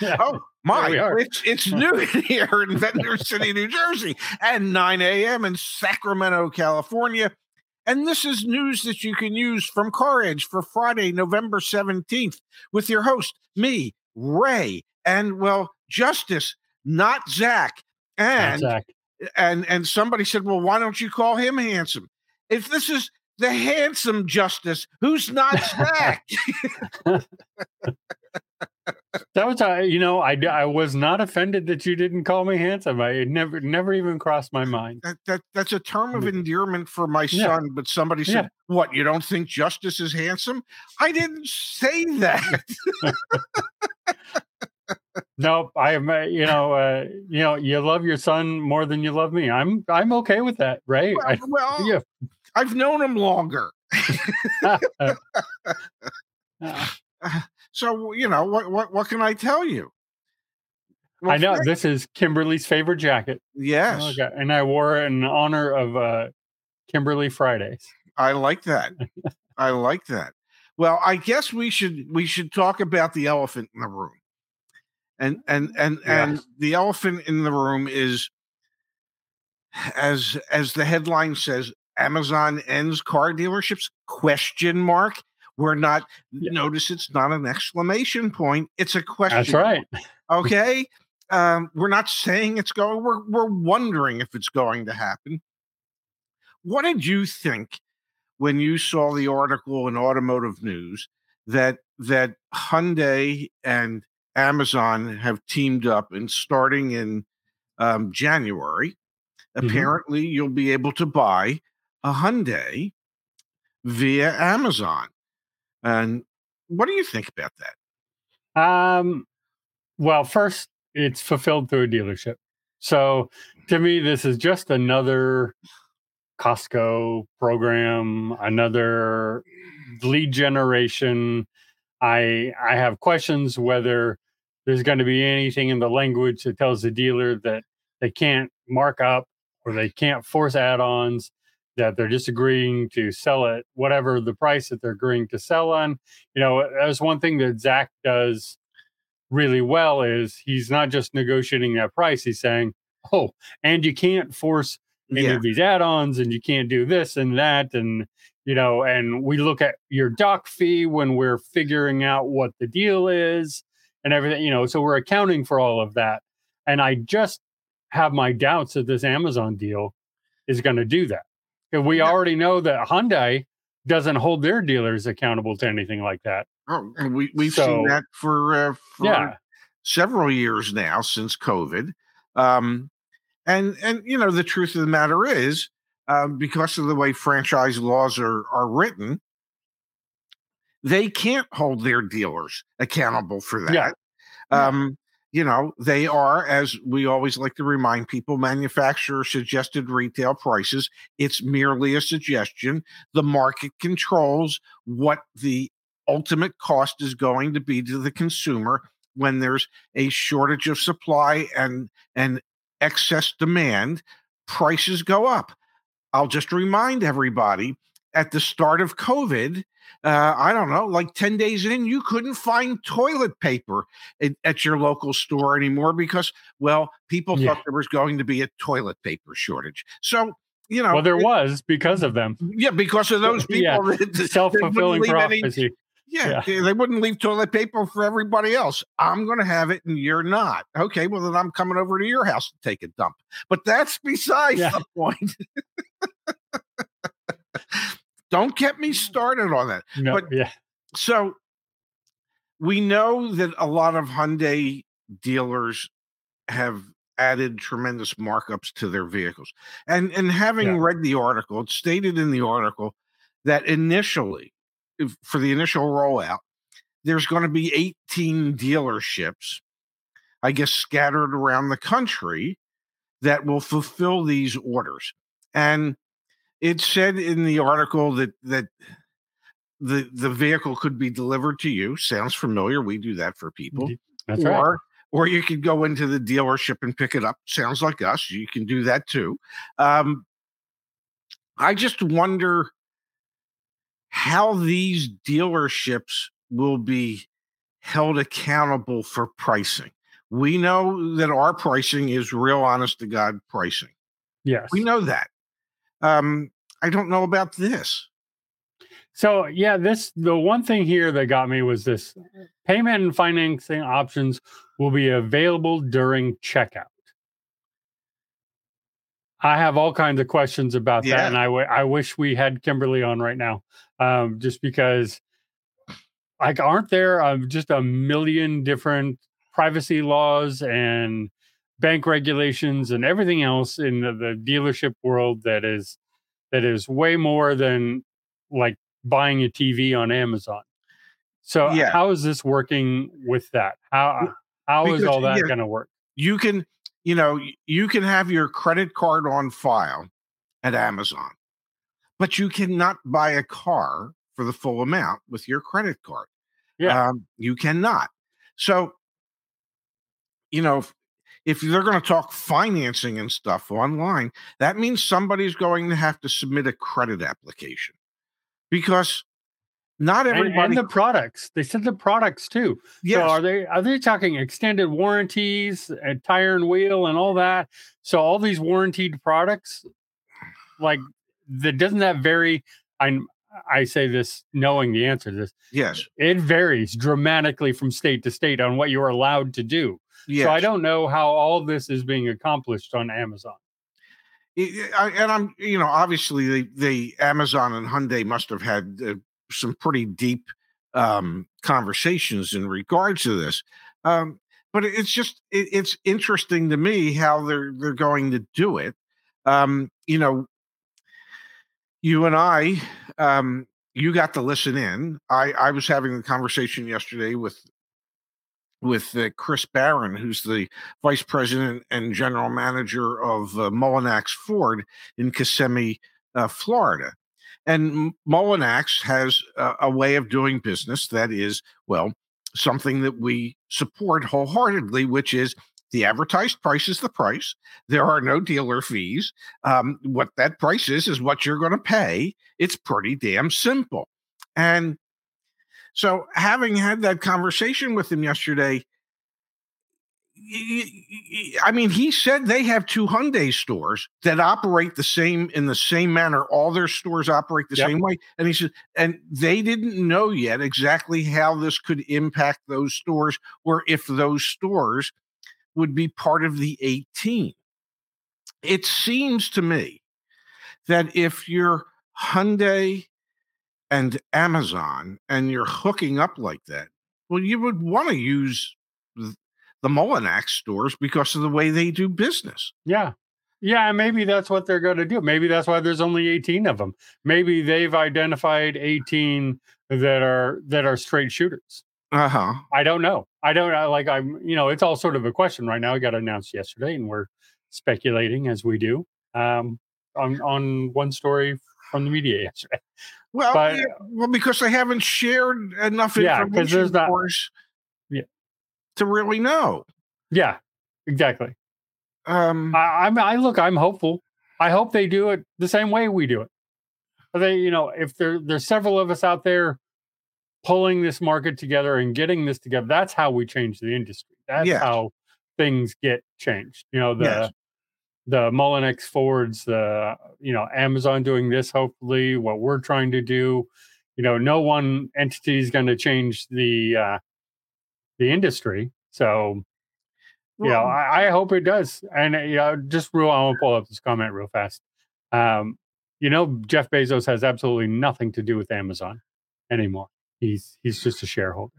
Oh my! It's it's noon here in Ventnor City, New Jersey, and 9 a.m. in Sacramento, California. And this is news that you can use from CarEdge for Friday, November 17th, with your host, me, Ray, and well, Justise, not Zach. And Zach. and and somebody said, "Well, why don't you call him handsome?" If this is the handsome Justise, who's not Zach? That was, uh, you know, I, I was not offended that you didn't call me handsome. I it never never even crossed my mind. that, that that's a term of endearment for my Yeah. son. But somebody said, Yeah. "What? You don't think Justise is handsome?" I didn't say that. Nope, I am. uh, You know, uh, you know, you love your son more than you love me. I'm I'm okay with that, right? well, I, well, yeah. I've known him longer, Uh, so you know what? What? What can I tell you? Well, I know Frank- this is Kimberly's favorite jacket. Yes, Okay, and I wore it in honor of uh, Kimberly Fridays. I like that. I like that. Well, I guess we should we should talk about the elephant in the room. And and and and the elephant in the room is as as the headline says Amazon ends car dealerships question mark. We're not Yeah. notice it's not an exclamation point, it's a question. That's right. Okay? Um, we're not saying it's going, we're we're wondering if it's going to happen. What did you think when you saw the article in Automotive News that that Hyundai and Amazon have teamed up and starting in um, January, Mhm. apparently you'll be able to buy a Hyundai via Amazon. And what do you think about that? Um, well, first, it's fulfilled through a dealership. So to me, this is just another Costco program, another lead generation. I I have questions whether there's going to be anything in the language that tells the dealer that they can't mark up or they can't force add-ons that they're just agreeing to sell it whatever the price that they're agreeing to sell on. You know that's one thing that zach does really well is he's not just negotiating that price he's saying oh and you can't force any Yeah. of these add-ons and you can't do this and that and you know and we look at your doc fee when we're figuring out what the deal is and everything you know so we're accounting for all of that. And i just have my doubts that this amazon deal is going to do that 'Cause we Yeah. already know that hyundai doesn't hold their dealers accountable to anything like that Oh, and we we've seen that for uh, for yeah several years now since COVID. Um, and and you know the truth of the matter is, um, because of the way franchise laws are are written, they can't hold their dealers accountable for that. Yeah. Yeah. Um, you know, they are, as we always like to remind people, manufacturer suggested retail prices. It's merely a suggestion. The market controls what the ultimate cost is going to be to the consumer when there's a shortage of supply and and excess demand prices go up i'll just remind everybody at the start of covid uh, i don't know like 10 days in you couldn't find toilet paper at, at your local store anymore because well people Yeah. thought there was going to be a toilet paper shortage so you know well there it- was because of them yeah because of those people Yeah. that- that self-fulfilling leave any- prophecy yeah, Yeah. they- they wouldn't leave toilet paper for everybody else. I'm going to have it and you're not. Okay, well, then I'm coming over to your house to take a dump. But that's besides Yeah. the point. Don't get me mm. started on that. no But- yeah So we know that a lot of Hyundai dealers have added tremendous markups to their vehicles. And and having Yeah. read the article, it stated in the article that initially if- for the initial rollout, there's going to be 18 dealerships, I guess scattered around the country that will fulfill these orders. And it said in the article that that the the vehicle could be delivered to you. Sounds familiar. We do that for people. that's right or or you could go into the dealership and pick it up. Sounds like us. You can do that too. Um, I just wonder how these dealerships will be held accountable for pricing. We know that our pricing is real honest to God pricing. Yes. We know that. Um, I don't know about this. So yeah, this the one thing here that got me was this payment and financing options will be available during checkout. I have all kinds of questions about Yeah. that, and I w- I wish we had Kimberly on right now, um, just because, like, aren't there um, just a million different privacy laws and bank regulations and everything else in the, the dealership world that is that is way more than like buying a TV on Amazon. So Yeah. how is this working with that? How how is Because, all that yeah. going to work? You can, you know, you can have your credit card on file at Amazon, but you cannot buy a car for the full amount with your credit card. Yeah. Um, you cannot. So, you know, if, they're going to talk financing and stuff online, that means somebody's going to have to submit a credit application because not And, everybody. and the products. They said the products too. yes, So are they are they talking extended warranties and tire and wheel and all that? So all these warranted products, like that doesn't that vary? I I say this knowing the answer to this. yes, It varies dramatically from state to state on what you're allowed to do. Yes. So I don't know how all this is being accomplished on Amazon. I- and I'm, you know, obviously the the Amazon and Hyundai must have had uh, some pretty deep um, conversations in regards to this. Um, but it's just it, it's interesting to me how they're they're going to do it. Um, you know, you and I, um, you got to listen in. I I was having a conversation yesterday with with uh, Chris Barron, who's the vice president and general manager of uh, Mullinax Ford in Kissimmee, uh, Florida. And Mullinax has a, a way of doing business that is, well, something that we support wholeheartedly, which is the advertised price is the price. There are no dealer fees. Um, what that price is, is what you're going to pay. It's pretty damn simple. And so, having had that conversation with him yesterday, I mean, he said they have two Hyundai stores that operate the same in the same manner. All their stores operate the Yep. same way, and he said, and they didn't know yet exactly how this could impact those stores, or if those stores would be part of the 18. It seems to me that if you're Hyundai and Amazon and you're hooking up like that, well, you would want to use the Mullinax stores because of the way they do business. Yeah. Yeah, maybe that's what they're going to do. Maybe that's why there's only 18 of them. Maybe they've identified 18 that are that are straight shooters. Uh huh. I don't know. I don't know. Like I'm, you know, it's all sort of a question right now. It got announced yesterday, and we're speculating as we do um, on on one story from the media yesterday. Well, But- yeah, well, because they haven't shared enough Yeah, information there's not- for us Yeah. to really know. Yeah, exactly. Um, I, I'm. I look. I'm hopeful. I hope they do it the same way we do it. They, you know, if there there's several of us out there pulling this market together and getting this together, that's how we change the industry. That's Yes. how things get changed. You know, the Yes. The Mullinax Fords, the you know Amazon doing this. Hopefully, what we're trying to do. You know, no one entity is going to change the uh, the industry. So you know, I, I hope it does. And uh, you know, just real, I want to pull up this comment real fast. Um, you know, Jeff Bezos has absolutely nothing to do with Amazon anymore. He's he's just a shareholder.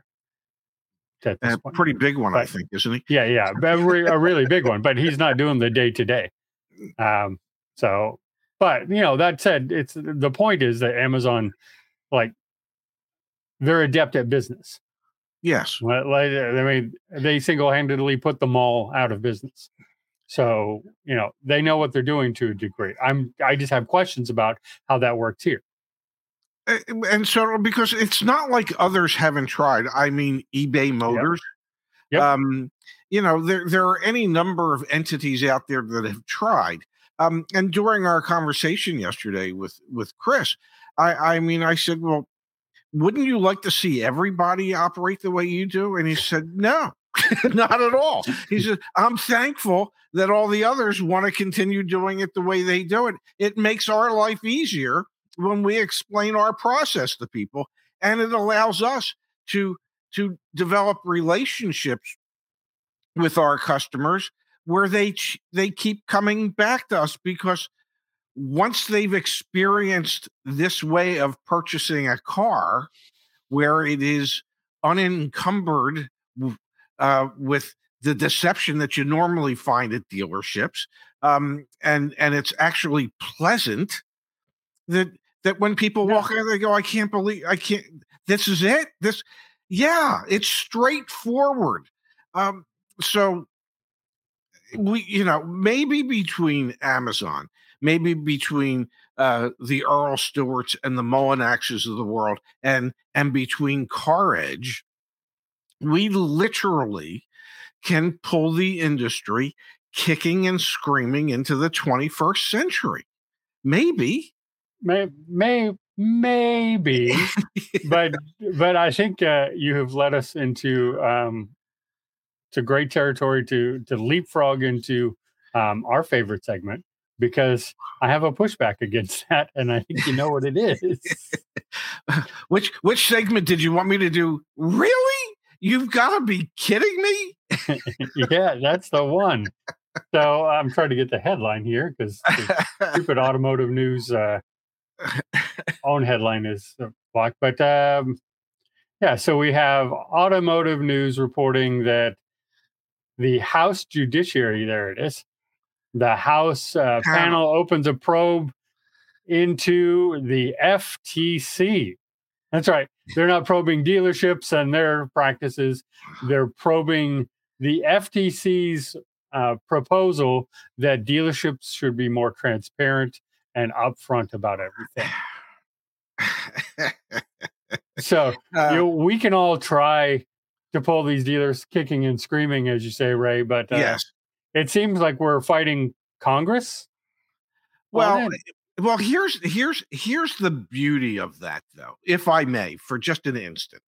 A point. pretty big one, I think, isn't he? Yeah, yeah, a, re- a really big one. But he's not doing the day to day. Um, so, but you know, that said, it's the point is that Amazon, like, they're adept at business. Yes. Like, I mean, they single-handedly put the mall out of business. So you know they know what they're doing to a degree. I'm I just have questions about how that works here. And so because it's not like others haven't tried i mean ebay motors Yep. um you know there there are any number of entities out there that have tried um and during our conversation yesterday with with chris i i mean i said well wouldn't you like to see everybody operate the way you do? And he said, no, not at all. He said, I'm thankful that all the others want to continue doing it the way they do it. It makes our life easier when we explain our process to people, and it allows us to to develop relationships with our customers where they they keep coming back to us because once they've experienced this way of purchasing a car where it is unencumbered uh, with the deception that you normally find at dealerships um, and and it's actually pleasant that that when people walk out they go i can't believe i can't this is it? This yeah it's straightforward. Um, so we you know maybe between amazon maybe between uh, the Earl Stewarts and the Mullinaxes of the world, and and between CarEdge, we literally can pull the industry kicking and screaming into the 21st century. Maybe, may, may maybe, but but I think uh, you have led us into um, to great territory to to leapfrog into um, our favorite segment, because I have a pushback against that, and I think you know what it is. which which segment did you want me to do? Really? You've got to be kidding me! yeah, that's the one. So I'm trying to get the headline here because stupid automotive news uh, own headline is blocked. But um, yeah, so we have automotive news reporting that the House Judiciary, there it is, the House uh, panel opens a probe into the FTC. That's right. They're not probing dealerships and their practices. They're probing the FTC's uh, proposal that dealerships should be more transparent and upfront about everything. so uh, you know, we can all try to pull these dealers kicking and screaming, as you say, Ray. But uh, yes, it seems like we're fighting Congress. Well, well, here's here's here's the beauty of that, though, if I may, for just an instant,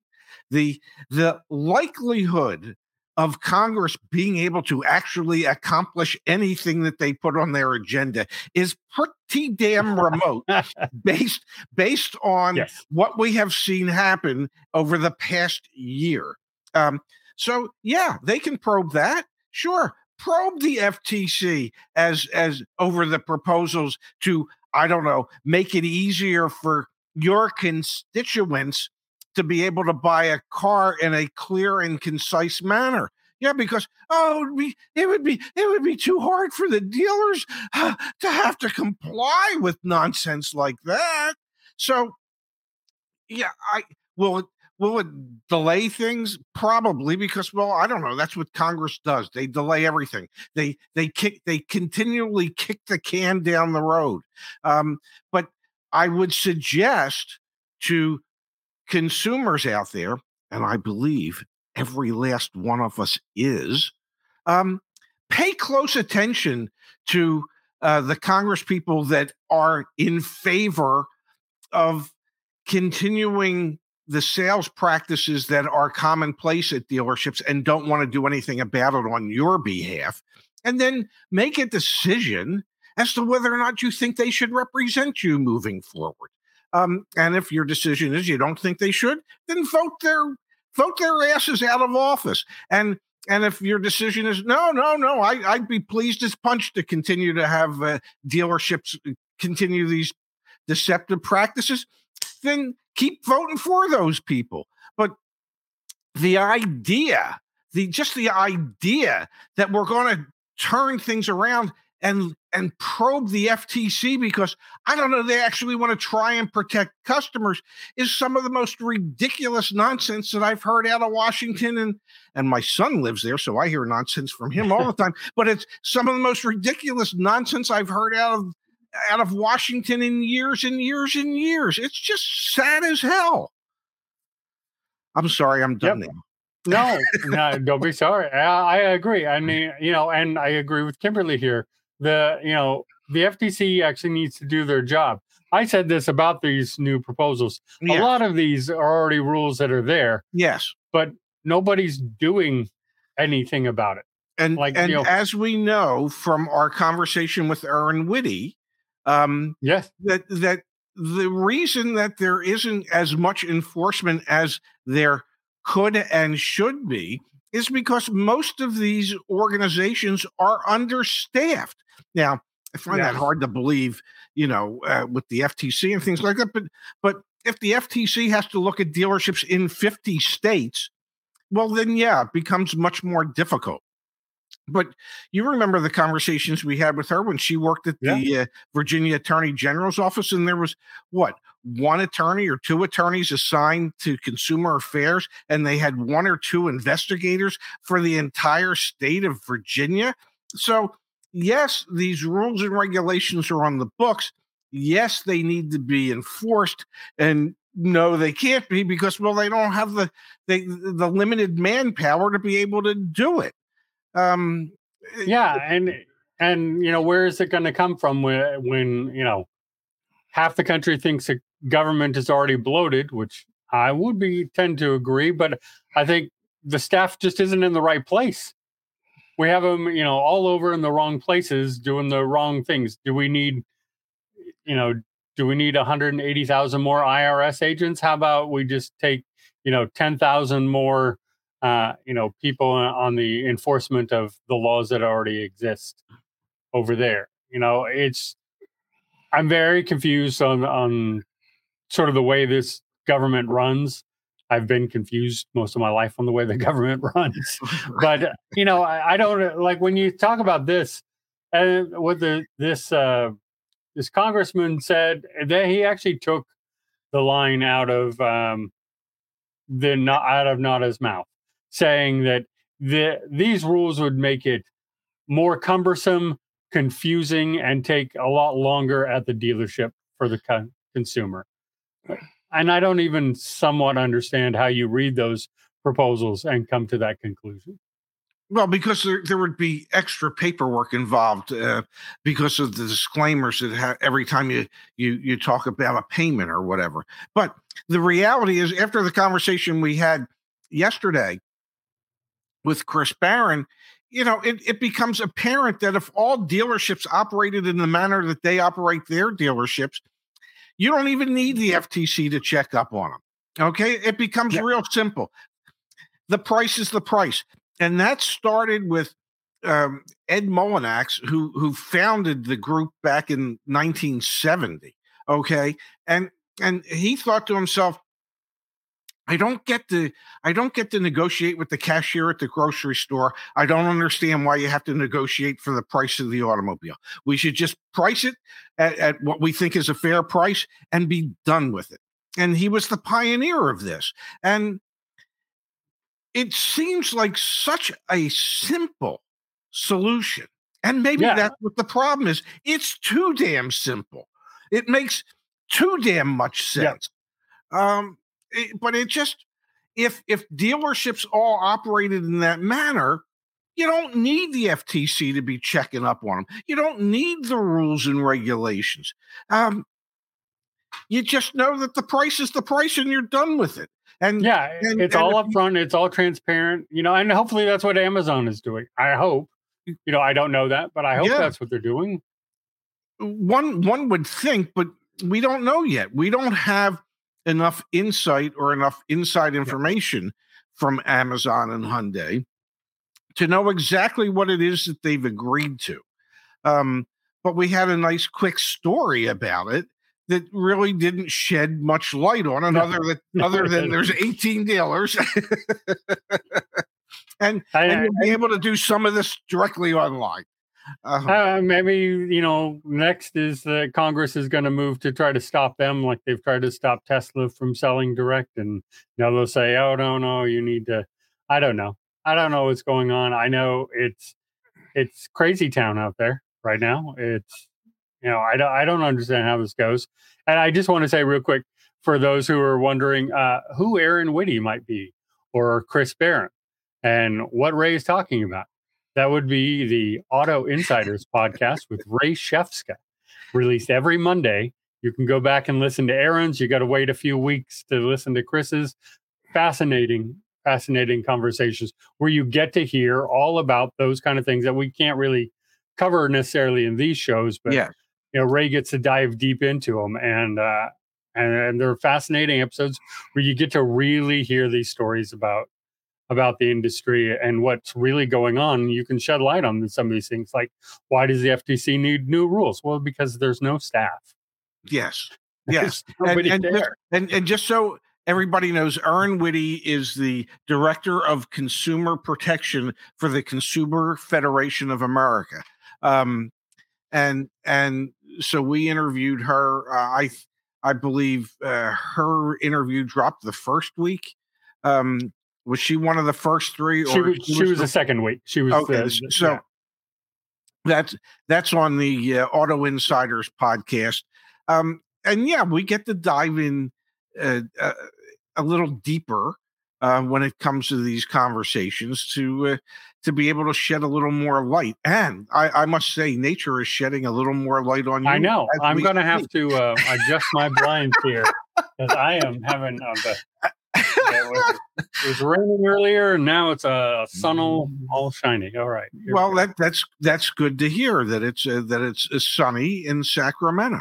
the the likelihood of Congress being able to actually accomplish anything that they put on their agenda is pretty damn remote based based on yes. what we have seen happen over the past year. Um, so yeah, they can probe that. Sure, probe the FTC as as over the proposals to I don't know make it easier for your constituents to be able to buy a car in a clear and concise manner. Yeah, because oh, it would be it would be it would be too hard for the dealers uh, to have to comply with nonsense like that. So, yeah, I will Will it delay things? Probably because, well, I don't know. That's what Congress does. They delay everything. They they kick they continually kick the can down the road. Um, but I would suggest to consumers out there, and I believe every last one of us is, um, pay close attention to uh, the Congress people that are in favor of continuing the sales practices that are commonplace at dealerships and don't want to do anything about it on your behalf, and then make a decision as to whether or not you think they should represent you moving forward. Um, and if your decision is you don't think they should, then vote their vote their asses out of office. And and if your decision is no, no, no, I, would be pleased as punch to continue to have uh, dealerships continue these deceptive practices, then keep voting for those people. But the idea, the just the idea that we're going to turn things around and and probe the FTC because I don't know they actually want to try and protect customers is some of the most ridiculous nonsense that I've heard out of Washington and and my son lives there so I hear nonsense from him all the time but it's some of the most ridiculous nonsense I've heard out of out of Washington in years and years and years. It's just sad as hell. I'm sorry, I'm done yep. now. no, no, don't be sorry. I, I, agree. I mean, you know, and I agree with Kimberly here. The, you know, the FTC actually needs to do their job. I said this about these new proposals. Yeah. A lot of these are already rules that are there, Yes. but nobody's doing anything about it. And Like, and you know- as we know from our conversation with Erin Witte, um, Yes. that that the reason that there isn't as much enforcement as there could and should be is because most of these organizations are understaffed. Now, I find that hard to believe, you know, uh, with the FTC and things like that. But but if the FTC has to look at dealerships in 50 states, well, then yeah, it becomes much more difficult. But you remember the conversations we had with her when she worked at the uh, Virginia Attorney General's office, and there was what one attorney or two attorneys assigned to consumer affairs, and they had one or two investigators for the entire state of Virginia. So, yes, these rules and regulations are on the books. Yes, they need to be enforced, and no, they can't be because well, they don't have the they, the limited manpower to be able to do it. Um, Yeah, and and you know where is it going to come from when when you know half the country thinks the government is already bloated, which I would be tend to agree, but I think the staff just isn't in the right place. We have them, you know, all over in the wrong places doing the wrong things. Do we need, you know, do we need 180,000 more IRS agents? How about we just take, you know, 10,000 more uh, you know, people on the enforcement of the laws that already exist over there. You know, it's I'm very confused on on sort of the way this government runs. I've been confused most of my life on the way the government runs. But you know, I, I don't like when you talk about this and what the this uh this congressman said that he actually took the line out of um the not out of NADA's mouth saying that the, these rules would make it more cumbersome, confusing, and take a lot longer at the dealership for the co- consumer. And I don't even somewhat understand how you read those proposals and come to that conclusion. Well, because there, there would be extra paperwork involved uh, because of the disclaimers that ha- every time you, you you talk about a payment or whatever. But the reality is, after the conversation we had yesterday with Chris Barron, you know, it, it becomes apparent that if all dealerships operated in the manner that they operate their dealerships, you don't even need the FTC to check up on them. Okay, it becomes Yeah. real simple. The price is the price and that started with um, Ed Mullinax, who who founded the group back in 1970. Okay, and and he thought to himself, I don't get to I don't get to negotiate with the cashier at the grocery store. I don't understand why you have to negotiate for the price of the automobile. We should just price it at, at what we think is a fair price and be done with it. And he was the pioneer of this. And it seems like such a simple solution. And maybe Yeah. that's what the problem is. It's too damn simple. It makes too damn much Yeah. sense. Um, it- but it just if if dealerships all operated in that manner, you don't need the FTC to be checking up on them. You don't need the rules and regulations. Um, you just know that the price is the price, and you're done with it. And Yeah, and- it's and all if upfront. It's all transparent. You know, and hopefully that's what Amazon is doing. I hope. You know, I don't know that, but I hope Yeah. that's what they're doing. one one would think, but we don't know yet. We don't have enough insight or enough inside information from Amazon and Hyundai to know exactly what it is that they've agreed to. Um, but we had a nice quick story about it that really didn't shed much light on it, No. other than other than there's 18 dealers. and I, and you'll be able to do some of this directly online. Um, Uh, maybe you know next is that Congress is going to move to try to stop them, like they've tried to stop Tesla from selling direct, and know they'll say, "Oh no, no, you need to." I don't know. I don't know what's going on. I know it's it's crazy town out there right now. It's you know I don't I don't understand how this goes, and I just want to say real quick for those who are wondering uh, who Erin Witte might be or Chris Barron and what Ray is talking about That would be the Auto Insiders podcast with Ray Shefska, released every Monday. You can go back and listen to Erin's. You got to wait a few weeks to listen to Chris's. Fascinating, fascinating conversations where you get to hear all about those kind of things that we can't really cover necessarily in these shows, but Yeah. you know, Ray gets to dive deep into them, and uh, and, and they're fascinating episodes where you get to really hear these stories about about the industry and what's really going on. You can shed light on some of these things, like why does the FTC need new rules? Well, because there's no staff. Yes. Yes. Nobody and, just, and and just so everybody knows, Erin Witte is the director of consumer protection for the Consumer Federation of America. Um, and and so we interviewed her. Uh, I I believe uh, her interview dropped the first week. Um, was she one of the first three? She was she was the the second week. She was Okay, the- the- so yeah. that's that's on the uh, Auto Insiders podcast. Um, and yeah, we get to dive in uh, uh, a little deeper uh, when it comes to these conversations to uh, to be able to shed a little more light. And I, I must say, nature is shedding a little more light on you. I know. I'm going to have to uh, adjust my blinds here because I am having uh, the. It was, it was raining earlier, and now it's a sun all, all shiny. All right. here we Well, that that's that's good to hear that it's uh, that it's uh, sunny in Sacramento.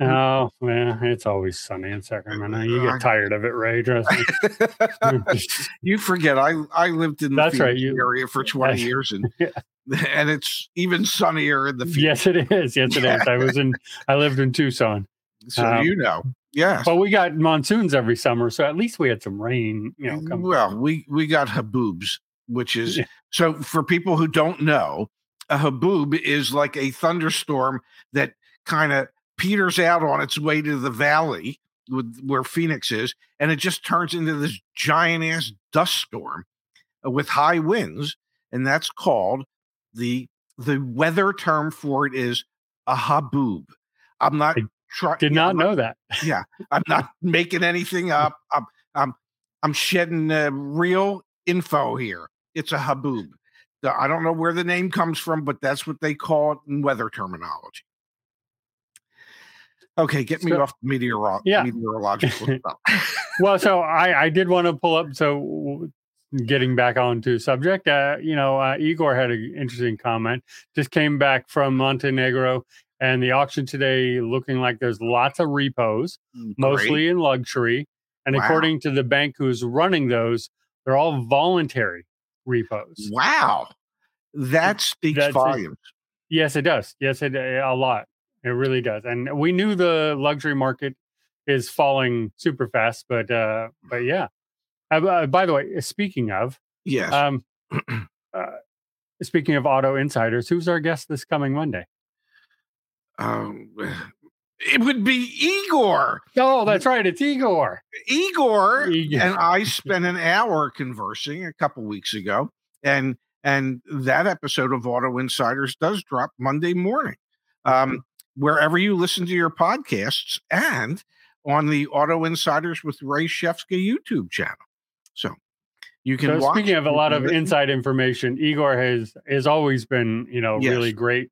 Oh, yeah, it's always sunny in Sacramento. You get tired of it, Ray. Trust me. you forget I I lived in the That's right, you- area for 20 that's- years and Yeah. and it's even sunnier in the Phoenix. yes, it is. Yes, it is. I was in. I lived in Tucson, So um, you know. Yes. but we got monsoons every summer, so at least we had some rain. You know, well, we we got haboobs, which is so for people who don't know, a haboob is like a thunderstorm that kind of peters out on its way to the valley with where Phoenix is, and it just turns into this giant ass dust storm uh, with high winds, and that's called the the weather term for it is a haboob. I'm not Trying. Did not know that. Yeah, I'm not making anything up. I'm I'm I'm shedding uh, real info here. It's a haboob. I don't know where the name comes from, but that's what they call it in weather terminology. Okay, get me So- off meteoro- Yeah. meteorological stuff. well, so I, I did want to pull up. So, getting back onto subject, uh, you know, uh, Igor had an interesting comment. Just came back from Montenegro, and the auction today looking like there's lots of repos, mostly in luxury. And Wow. according to the bank who's running those, they're all voluntary repos. Wow, that speaks That's it. volumes. Yes, it does. Yes, it a lot. It really does. And we knew the luxury market is falling super fast, but uh, but yeah. Uh, uh, by the way, speaking of, Yes. um, uh, speaking of auto insiders, who's our guest this coming Monday? Um, it would be Igor. Oh, that's right. It's Igor. Igor Igor. and I spent an hour conversing a couple weeks ago, and and that episode of Auto Insiders does drop Monday morning, um, wherever you listen to your podcasts, and on the Auto Insiders with Ray Shefska YouTube channel. So you can. So watch, speaking of a lot of inside information, Igor has has always been, you know, Yes. really great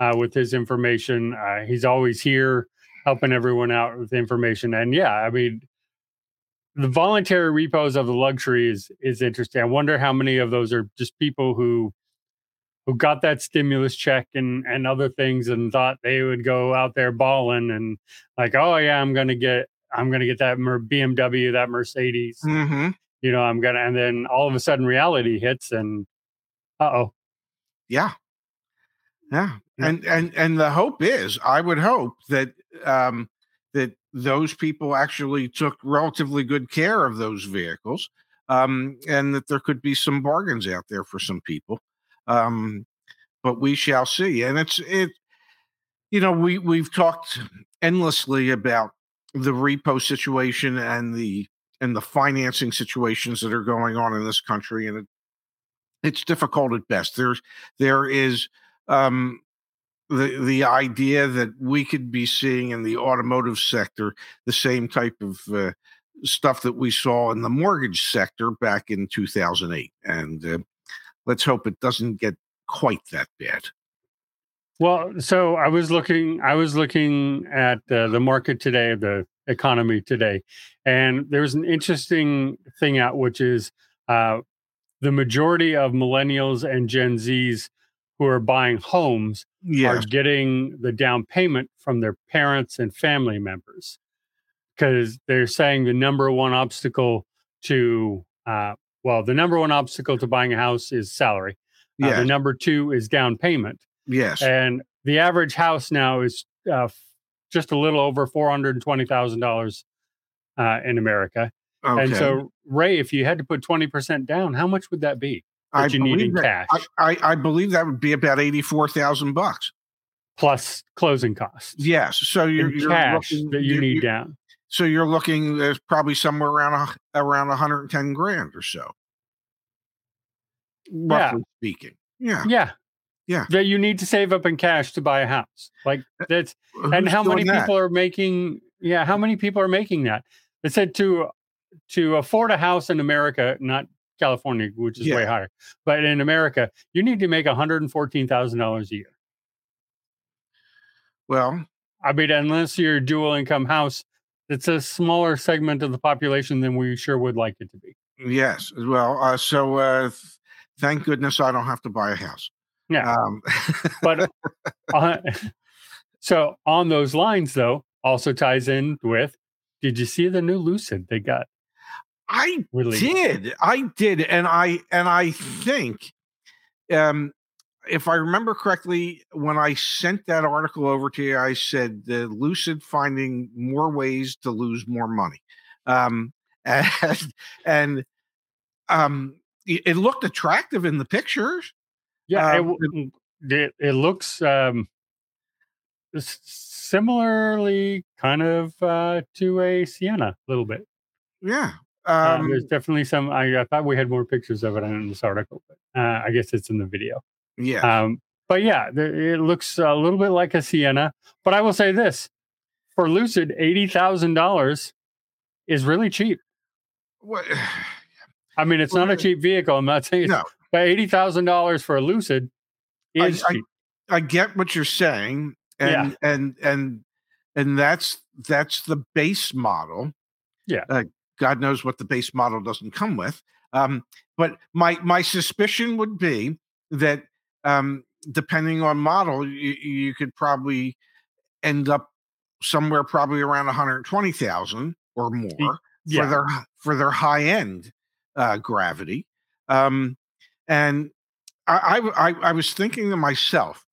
uh, with his information. Uh, he's always here helping everyone out with information. And yeah, I mean, the voluntary repos of the luxury is is interesting. I wonder how many of those are just people who who got that stimulus check and and other things and thought they would go out there balling and like, oh yeah, I'm gonna get I'm gonna get that BMW, that Mercedes Mhm. you know, I'm gonna, and then all of a sudden reality hits, and uh oh, Yeah. Yeah. Yeah. And and and the hope is I would hope that um that those people actually took relatively good care of those vehicles um and that there could be some bargains out there for some people. Um but we shall see. And it's it you know, we we've talked endlessly about the repo situation and the and the financing situations that are going on in this country and it, it's difficult at best. There's there is um, the the idea that we could be seeing in the automotive sector the same type of uh, stuff that we saw in the mortgage sector back in 2008, and uh, let's hope it doesn't get quite that bad. Well, so I was looking. I was looking at uh, the market today, the economy today, and there's an interesting thing out, which is uh, the majority of millennials and Gen Zs who are buying homes Yes. are getting the down payment from their parents and family members because they're saying the number one obstacle to uh, well the number one obstacle to buying a house is salary uh, Yes. the number two is down payment yes. and the average house now is uh, just a little over $420000 uh, in america okay. and so ray if you had to put 20% down how much would that be I you need believe in that- cash I, I, I believe that would be about eighty-four thousand bucks. plus closing costs Yes. So you're, you're cash looking, that you you're- need you're- down So you're looking there's probably somewhere around around 110 grand or so. Roughly speaking. Yeah. Yeah. Yeah. That you need to save up in cash to buy a house. Like uh, that's and how many that? people are making yeah, how many people are making that? It said to to afford a house in America, not California, which is way higher, but in America, you need to make $114,000 a year. Well, I mean, unless you're a dual income house, it's a smaller segment of the population than we sure would like it to be. yes. Well, uh, so uh, th- thank goodness I don't have to buy a house. Yeah. Um, But uh, so on those lines, though, also ties in with did you see the new Lucid they got I did. I did. And I and I think um if I remember correctly, when I sent that article over to you, I said the Lucid finding more ways to lose more money. Um and, and um it it looked attractive in the pictures. Yeah, it, Um, w- it, it looks um, similarly kind of uh, to a Sienna a little bit. Yeah. Um there's definitely some. I, I thought we had more pictures of it in this article, but uh, I guess it's in the video. yeah. Um, but yeah, there, it looks a little bit like a Sienna. But I will say this: for Lucid, eighty thousand dollars is really cheap. What- I mean, it's not a cheap vehicle. I'm not saying, No. but eighty thousand dollars for a Lucid is I- cheap. I get what you're saying, and Yeah. and and and that's that's the base model. Yeah. Uh, God knows what the base model doesn't come with. Um, but my my suspicion would be that um, depending on model, you, you could probably end up somewhere probably around 120,000 or more for their for their high end uh, gravity. Um, and I, I I I was thinking to myself,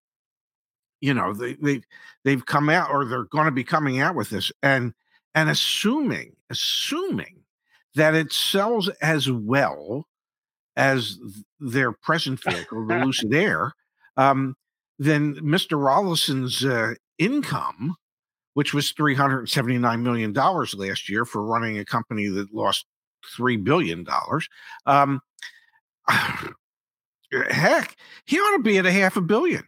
you know, they they they've come out or they're going to be coming out with this, and and assuming assuming that it sells as well as their present vehicle, the Lucid Air, um, then Mr. Rawlinson's uh, income, which was three hundred seventy nine million dollars last year for running a company that lost three billion dollars. Um, heck, he ought to be at a half a billion.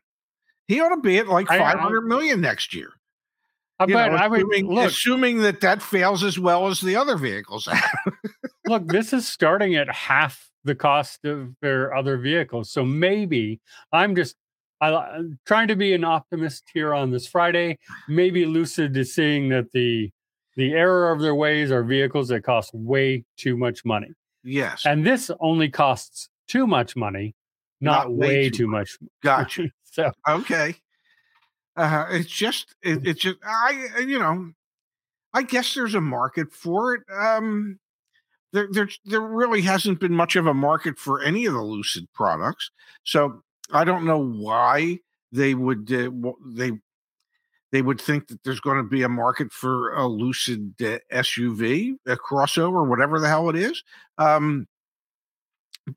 He ought to be at like five hundred million next year. I bet know, I would assuming, look. assuming that that fails as well as the other vehicles. look, this is starting at half the cost of their other vehicles. So maybe I'm just I, I'm trying to be an optimist here on this Friday. Maybe Lucid is seeing that the the error of their ways are vehicles that cost way too much money, yes, and this only costs too much money, not, Not way too too much. gotcha. so Okay. Uh, it's just it, it's just I you know I guess there's a market for it. Um, there there there really hasn't been much of a market for any of the Lucid products, so I don't know why they would uh, they they would think that there's going to be a market for a Lucid uh, SUV, a crossover, whatever the hell it is. Um,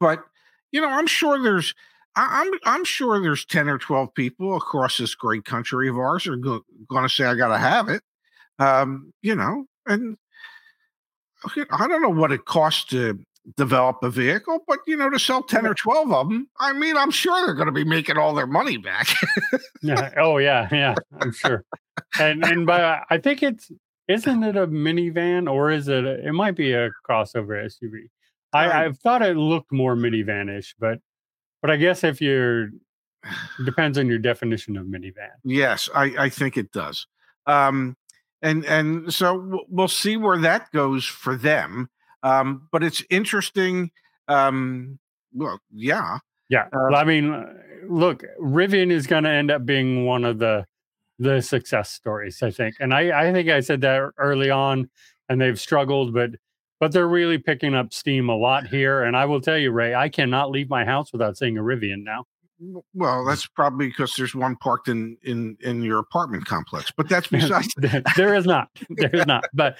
but you know, I'm sure there's I, I'm I'm sure there's ten or twelve people across this great country of ours are go, going to say I got to have it. Um, you know, and I don't know what it costs to develop a vehicle, but you know, to sell ten or twelve of them, I mean, I'm sure they're going to be making all their money back. yeah, oh yeah, yeah, I'm sure. And and but I think it's isn't it a minivan or is it? A, it might be a crossover SUV. I, Right. I thought it looked more minivan-ish, but but I guess if you're Depends on your definition of minivan. Yes, I, I think it does. Um, and and so we'll see where that goes for them. Um, but it's interesting. Um, well, yeah, yeah. Uh, I mean, look, Rivian is going to end up being one of the the success stories, I think. And I I think I said that early on, and they've struggled, but but they're really picking up steam a lot here. And I will tell you, Ray, I cannot leave my house without seeing a Rivian now. Well, that's probably because there's one parked in in in your apartment complex, but that's besides. there is not. There is not. But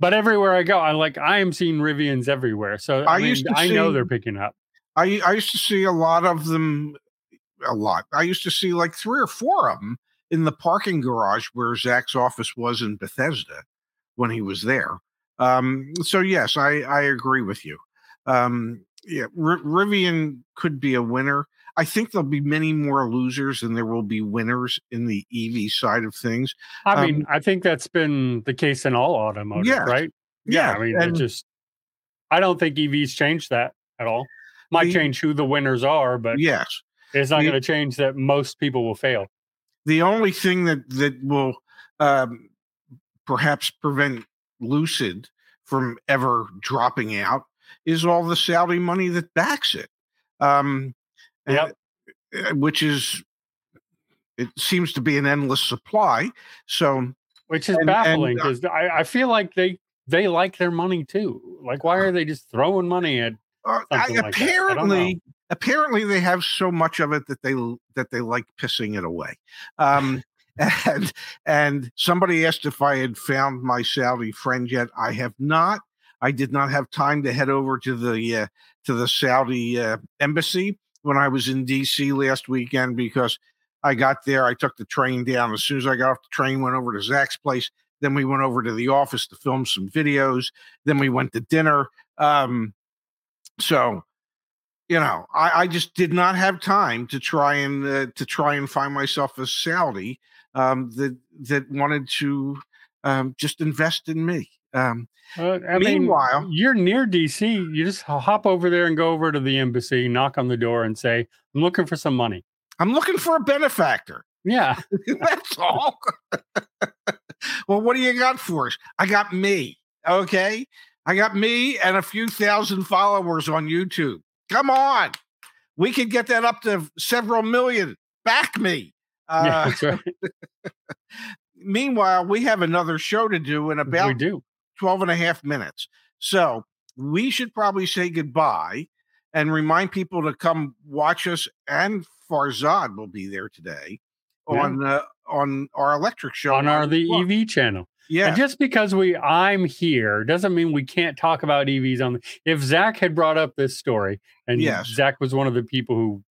but everywhere I go, I like I am seeing Rivians everywhere. So I, I mean, I see, know they're picking up. I I used to see a lot of them. A lot. I used to see like three or four of them in the parking garage where Zach's office was in Bethesda when he was there. Um, so yes, I I agree with you. Um, yeah, R- Rivian could be a winner. I think there'll be many more losers than there will be winners in the EV side of things. I um, mean, I think that's been the case in all automotive, yeah, right? Yeah, yeah I mean, and, just I don't think EVs change that at all. Might the, change who the winners are, but yes, it's not going to change that most people will fail. The only thing that that will um, perhaps prevent Lucid from ever dropping out is all the Saudi money that backs it. Um, yep. Eh, which is it seems to be an endless supply. So, which is and, baffling because uh, I, I, feel like they they like their money too. Like, why are they just throwing money at? Uh, I, apparently, apparently they have so much of it that they that they like pissing it away. Um, and and somebody asked if I had found my Saudi friend yet. I have not. I did not have time to head over to the uh, to the Saudi uh, embassy when I was in D.C. last weekend because I got there. I took the train down. As soon as I got off the train, went over to Zach's place. Then we went over to the office to film some videos. Then we went to dinner. Um, so you know, I, I, just did not have time to try and uh, to try and find myself a Saudi um, that that wanted to um, just invest in me. Um, uh, I meanwhile, mean, you're near DC. You just hop over there and go over to the embassy, knock on the door, and say, "I'm looking for some money. I'm looking for a benefactor." Yeah, that's all. well, what do you got for us? I got me. Okay, I got me and a few thousand followers on YouTube. Come on, we could get that up to several million. Back me. Uh, yeah, right. meanwhile, we have another show to do in about we do. 12 and a half minutes. So we should probably say goodbye and remind people to come watch us. And Farzad will be there today yeah. on uh, on our electric show on our the EV channel. Yeah. And just because we I'm here doesn't mean we can't talk about EVs on the if Zach had brought up this story and yes. Zach was one of the people who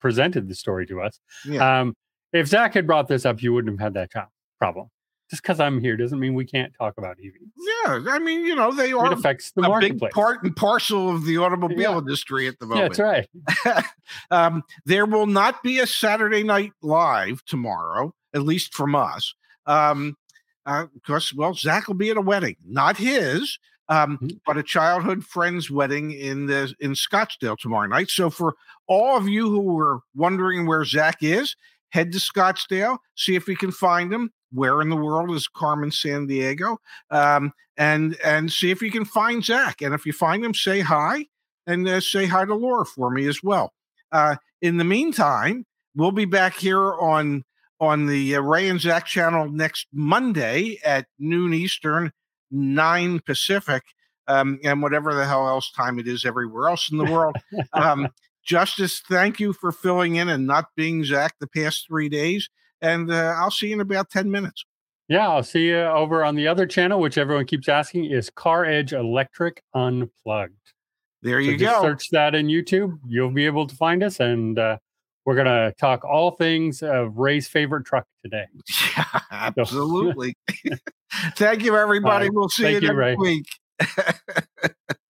presented the story to us. Yeah. Um, if Zach had brought this up, you wouldn't have had that problem just because I'm here doesn't mean we can't talk about EVs. Yeah, I mean, you know, they are it affects the a marketplace. big part and parcel of the automobile yeah. industry at the moment. Yeah, that's right. um, there will not be a Saturday night live tomorrow, at least from us, um, uh, because well, Zach will be at a wedding, not his. Um, mm-hmm. but a childhood friend's wedding in the in Scottsdale tomorrow night. So for all of you who were wondering where Zach is, head to Scottsdale, see if we can find him where in the world is Carmen Sandiego? Um, and and see if you can find Zach. And if you find him, say hi and uh, say hi to Laura for me as well. Uh, in the meantime, we'll be back here on on the uh, Ray and Zach channel next Monday at noon Eastern, nine Pacific, um, and whatever the hell else time it is everywhere else in the world. Um, Justise, thank you for filling in and not being Zach the past three days and uh, I'll see you in about 10 minutes. Yeah, I'll see you over on the other channel, which everyone keeps asking is CarEdge Electric Unplugged. There you so go. Search that in YouTube. You'll be able to find us. And uh, we're going to talk all things of Ray's favorite truck today. Yeah, absolutely. Thank you, everybody. We'll see Thank you next you, week.